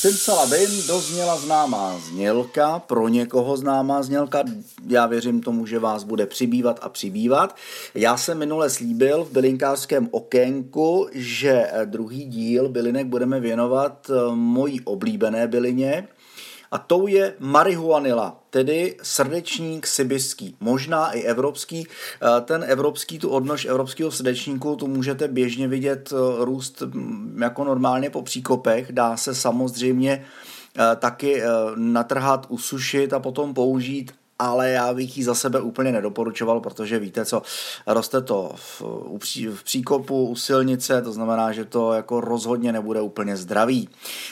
Simsalabim dozněla známá znělka, pro někoho známá znělka, já věřím tomu, že vás bude přibývat a přibývat. Já jsem minule slíbil v bylinkářském okénku, že druhý díl bylinek budeme věnovat eh, mojí oblíbené bylině, a tou je marihuanila, tedy srdečník sibiský, možná i evropský. Eh, ten evropský, tu odnož evropského srdečníku, tu můžete běžně vidět eh, růst mm, jako normálně po příkopech. Dá se samozřejmě eh, taky natrhat, usušit a potom použít ale já bych ji za sebe úplně nedoporučoval, protože víte co, roste to v, v příkopu, u silnice, to znamená, že to jako rozhodně nebude úplně zdravý.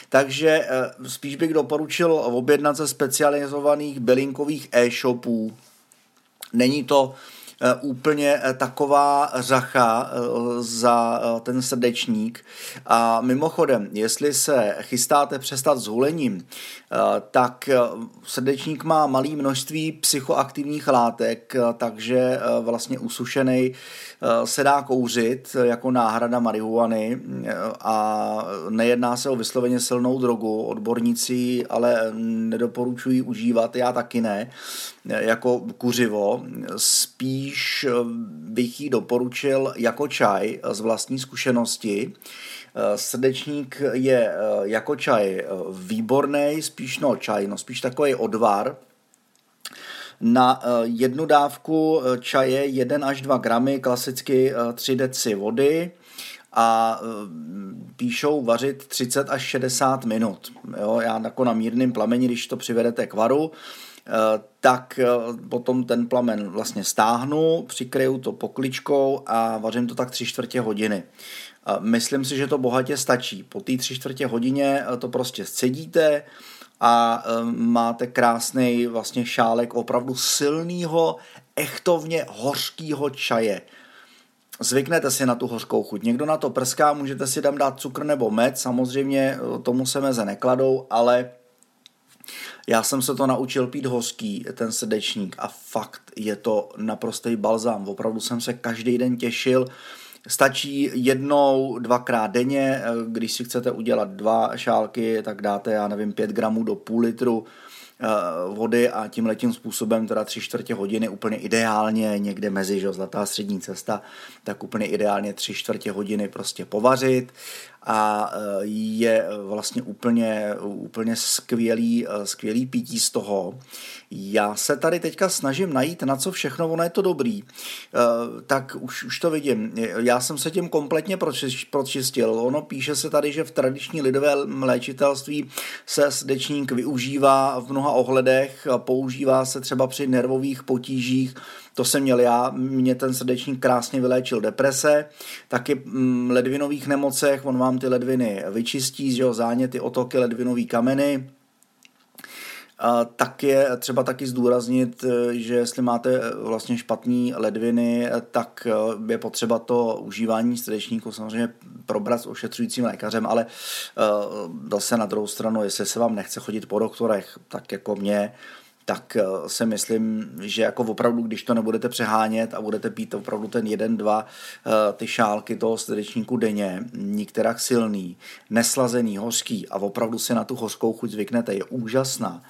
Takže eh, spíš bych doporučil objednat ze specializovaných bylinkových e-shopů. Není to úplně eh, taková řacha eh, za ten srdečník. A mimochodem, jestli se chystáte přestat s hulením, tak srdečník má malé množství psychoaktivních látek, takže vlastně usušený se dá kouřit jako náhrada marihuany a nejedná se o vysloveně silnou drogu. Odborníci ale nedoporučují užívat, já taky ne, jako kuřivo. Spíš bych ji doporučil jako čaj z vlastní zkušenosti. Srdečník je jako čaj výborný, spíš no čaj, no spíš takový odvar, na jednu dávku čaje 1 až 2 gramy, klasicky 3 deci vody a píšou vařit 30 až 60 minut. Jo, já jako na mírném plameni, když to přivedete k varu, Eh, tak eh, potom ten plamen vlastně stáhnu, přikryju to pokličkou a vařím to tak tři čtvrtě hodiny. Myslím si, že to bohatě stačí. Po té tři čtvrtě hodině eh, to prostě scedíte a máte krásný vlastně šálek opravdu silného, echtovně hořkého čaje. Zvyknete si na tu hořkou chuť. Někdo na to prská, můžete si tam dát cukr nebo med, samozřejmě tomu se meze nekladou, ale já jsem se to naučil pít hořký, ten srdečník a fakt je to naprostý balzám. Opravdu jsem se každý den těšil. Stačí jednou, dvakrát denně, když si chcete udělat dva šálky, tak dáte, já nevím, pět gramů do půl litru eh, vody a tím letím způsobem teda tři čtvrtě hodiny úplně ideálně někde mezi, že zlatá střední cesta, tak úplně ideálně tři čtvrtě hodiny prostě povařit a e, je vlastně úplně, úplně skvělý, e, skvělý pití z toho. Já se tady teďka snažím najít, na co všechno ono je to dobrý. E, tak už, už to vidím. Já jsem se tím kompletně pročistil. Ono píše se tady, že v tradiční lidové léčitelství se srdečník využívá v mnoha ohledech, používá se třeba při nervových potížích, to jsem měl já, mě ten srdečník krásně vyléčil deprese, taky mm, ledvinových nemocech, on vám ty ledviny vyčistí, že jo, záněty, otoky, ledvinový kameny, tak je třeba taky zdůraznit, že jestli máte vlastně špatné ledviny, tak je potřeba to užívání srdečníku samozřejmě probrat s ošetřujícím lékařem, ale zase na druhou stranu, jestli se vám nechce chodit po doktorech, tak jako mě, tak eh, si myslím, že jako opravdu, když to nebudete přehánět a budete pít opravdu ten jeden, dva eh, ty šálky toho srdečníku denně, nikterak silný, neslazený, hořký a opravdu si na tu hořkou chuť zvyknete, je úžasná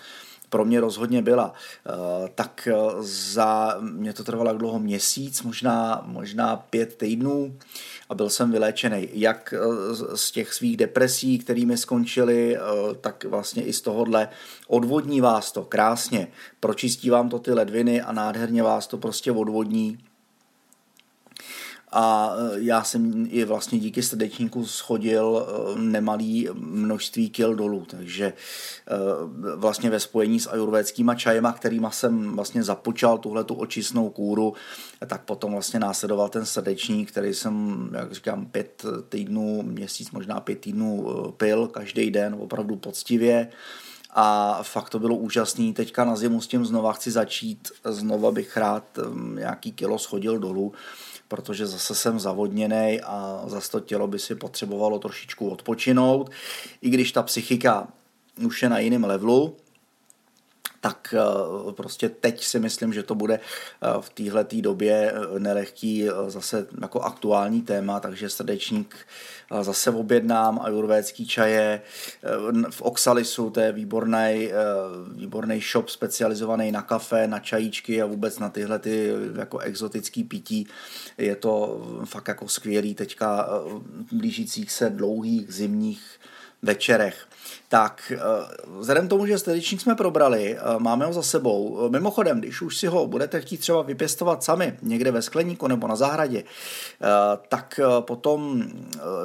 pro mě rozhodně byla, eh, tak za mě to trvalo dlouho? Měsíc, možná, možná pět týdnů a byl jsem vyléčený. Jak eh, z těch svých depresí, kterými skončily, eh, tak vlastně i z tohohle. Odvodní vás to krásně, pročistí vám to ty ledviny a nádherně vás to prostě odvodní a e, já jsem i vlastně díky srdečníku schodil e, nemalý množství kil dolů, takže e, vlastně ve spojení s ajurvédskýma čajema, kterýma jsem vlastně započal tuhle tu očistnou kůru, tak potom vlastně následoval ten srdečník, který jsem, jak říkám, pět týdnů, měsíc, možná pět týdnů pil každý den, opravdu poctivě a fakt to bylo úžasný. Teďka na zimu s tím znova chci začít, znova bych rád nějaký kilo schodil dolů, protože zase jsem zavodněný a zase to tělo by si potřebovalo trošičku odpočinout, i když ta psychika už je na jiném levelu, tak eh, prostě teď si myslím, že to bude eh, v téhle době eh, nelehký zase jako aktuální téma, takže srdečník zase objednám ajurvédský čaje v Oxalisu, to je výborný, výborný shop specializovaný na kafe, na čajíčky a vůbec na tyhle ty jako exotický pití. Je to fakt jako skvělý teďka blížících se dlouhých zimních večerech. Tak, eh, vzhledem k tomu, že stedičník jsme probrali, eh, máme ho za sebou. Eh, mimochodem, když už si ho budete chtít třeba vypěstovat sami někde ve skleníku nebo na zahradě, tak potom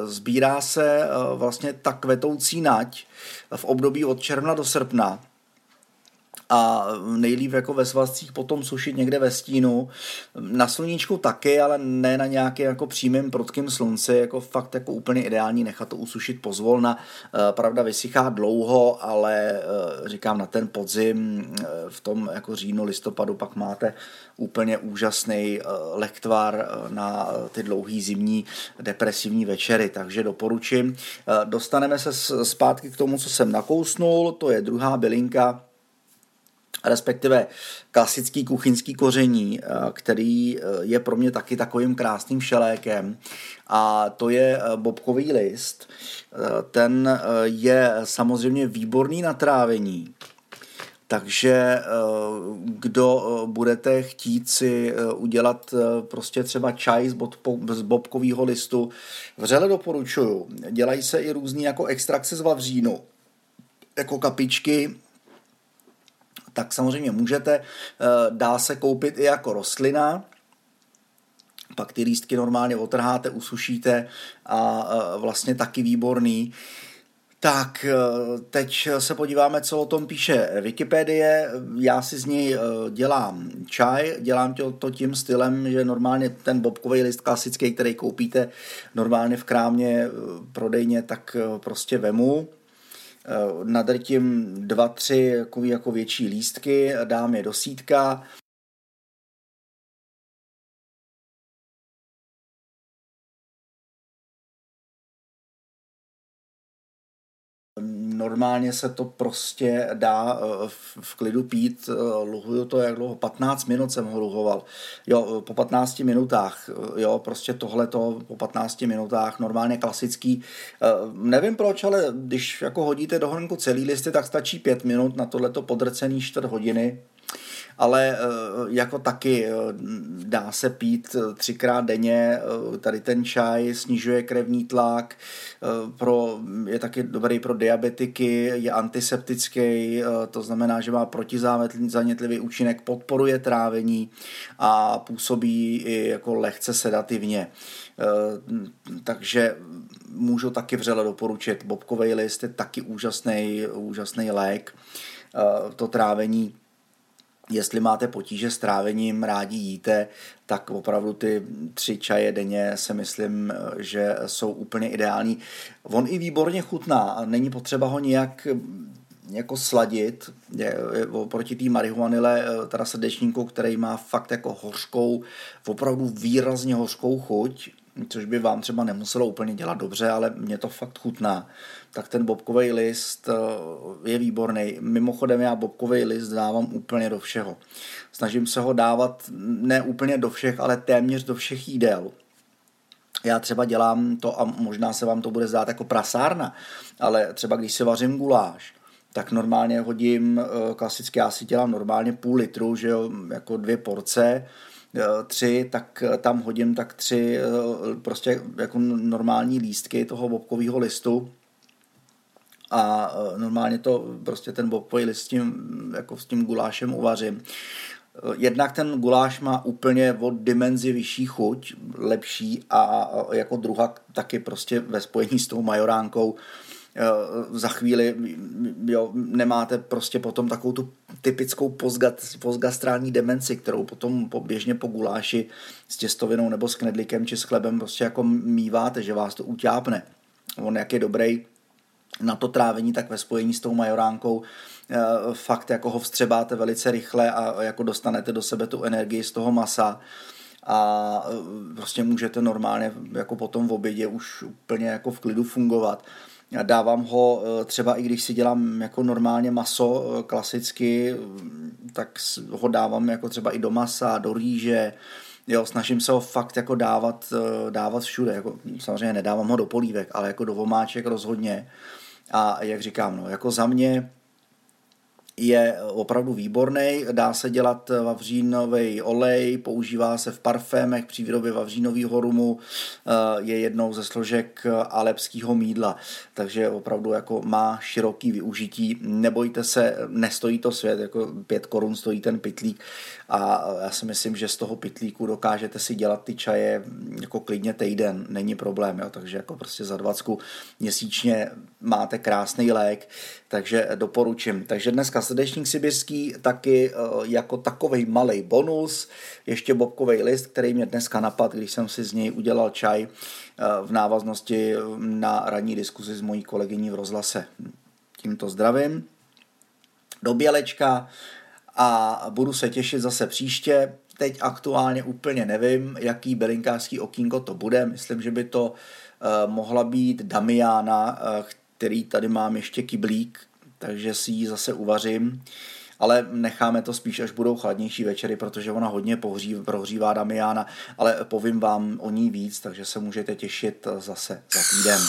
sbírá se vlastně ta kvetoucí nať v období od června do srpna a nejlíp jako ve svazcích potom sušit někde ve stínu. Na sluníčku taky, ale ne na nějakém jako přímém prudkém slunci, jako fakt jako úplně ideální nechat to usušit pozvolna. Eh, pravda vysychá dlouho, ale eh, říkám na ten podzim eh, v tom jako říjnu, listopadu pak máte úplně úžasný lektvar na ty dlouhý zimní depresivní večery, takže doporučím. Dostaneme se zpátky k tomu, co jsem nakousnul, to je druhá bylinka, respektive klasický kuchyňský koření, eh, který eh, je pro mě taky takovým krásným šelékem a to je eh, bobkový list. Ten je samozřejmě výborný na trávení, takže kdo budete chtít si udělat prostě třeba čaj z bobkového listu, vřele doporučuju. Dělají se i různý jako extrakce z vavřínu, jako kapičky tak samozřejmě můžete. Eh, dá se koupit i jako rostlina, pak ty lístky normálně otrháte, usušíte a eh, vlastně taky výborný. Tak, eh, teď se podíváme, co o tom píše Wikipedie. Já si z něj dělám čaj, dělám to tím stylem, že normálně ten bobkový list klasický, který koupíte normálně v krámě, prodejně, tak prostě vemu, nadrtím dva, tři jako, jako větší lístky, dám je do sítka, normálně se to prostě dá eh, v klidu pít. Eh, luhuju to jak dlouho? 15 minut jsem ho luhoval. Jo, po 15 minutách. Jo, prostě tohle to po 15 minutách, normálně klasický. Nevím proč, ale když jako hodíte do hrnku celý listy, tak stačí 5 minut na tohleto podrcený čtvrt hodiny ale eh, jako taky eh, dá se pít eh, třikrát denně, tady ten čaj snižuje krevní tlak, pro, je taky dobrý pro diabetiky, je antiseptický, to znamená, že má protizanětlivý účinek, podporuje trávení a působí i jako lehce sedativně. Takže můžu taky vřele doporučit. Bobkový list je taky úžasný, úžasný lék. To trávení Jestli máte potíže s trávením, rádi jíte, tak opravdu ty tři čaje denně se myslím, že jsou úplně ideální. On i výborně chutná není potřeba ho nějak jako sladit je, oproti té marihuanile, teda srdečníku, který má fakt jako hořkou, opravdu výrazně hořkou chuť, což by vám třeba nemuselo úplně dělat dobře, ale mě to fakt chutná, tak ten bobkový list eh, je výborný. Mimochodem já bobkový list dávám úplně do všeho. Snažím se ho dávat ne úplně do všech, ale téměř do všech jídel. Já třeba dělám to, a možná se vám to bude zdát jako prasárna, ale třeba když si vařím guláš, tak normálně hodím, eh, klasicky já si dělám normálně půl litru, že jo, jako dvě porce, tři, tak eh, tam hodím tak tři eh, prostě jako normální lístky toho bobkového listu a normálně to prostě ten bobkový list s tím, jako s tím gulášem uvařím. Jednak ten guláš má úplně od dimenzi vyšší chuť, lepší a jako druhá taky prostě ve spojení s tou majoránkou Eh, za chvíli jo, nemáte prostě potom takovou tu typickou postgastrální demenci, kterou potom po, běžně po guláši s těstovinou nebo s knedlíkem či s chlebem prostě jako míváte, že vás to utápne. On jak je dobrý na to trávení, tak ve spojení s tou majoránkou eh, fakt jako ho vstřebáte velice rychle a jako dostanete do sebe tu energii z toho masa a eh, prostě můžete normálně jako potom v obědě už úplně jako v klidu fungovat. Dávám ho třeba i když si dělám jako normálně maso klasicky, tak ho dávám jako třeba i do masa, do rýže, jo, snažím se ho fakt jako dávat, dávat všude, jako, samozřejmě nedávám ho do polívek, ale jako do vomáček rozhodně. A jak říkám, no, jako za mě je opravdu výborný. Dá se dělat vavřínový olej, používá se v parfémech při výrobě vavřínového rumu, eh, je jednou ze složek alepského mídla, takže opravdu jako má široký využití. Nebojte se, nestojí to svět, jako pět korun stojí ten pitlík a já si myslím, že z toho pitlíku dokážete si dělat ty čaje jako klidně týden, není problém, jo? takže jako prostě za 20 měsíčně máte krásný lék, takže doporučím. Takže dneska srdečník sibirský taky eh, jako takový malý bonus, ještě bobkový list, který mě dneska napad, když jsem si z něj udělal čaj eh, v návaznosti na ranní diskuzi s mojí kolegyní v rozhlase. Tímto zdravím. Do bělečka a budu se těšit zase příště. Teď aktuálně úplně nevím, jaký belinkářský okýnko to bude. Myslím, že by to uh, mohla být Damiana, který tady mám ještě kyblík, takže si ji zase uvařím. Ale necháme to spíš, až budou chladnější večery, protože ona hodně pohří, prohřívá Damiana, ale povím vám o ní víc, takže se můžete těšit zase za týden.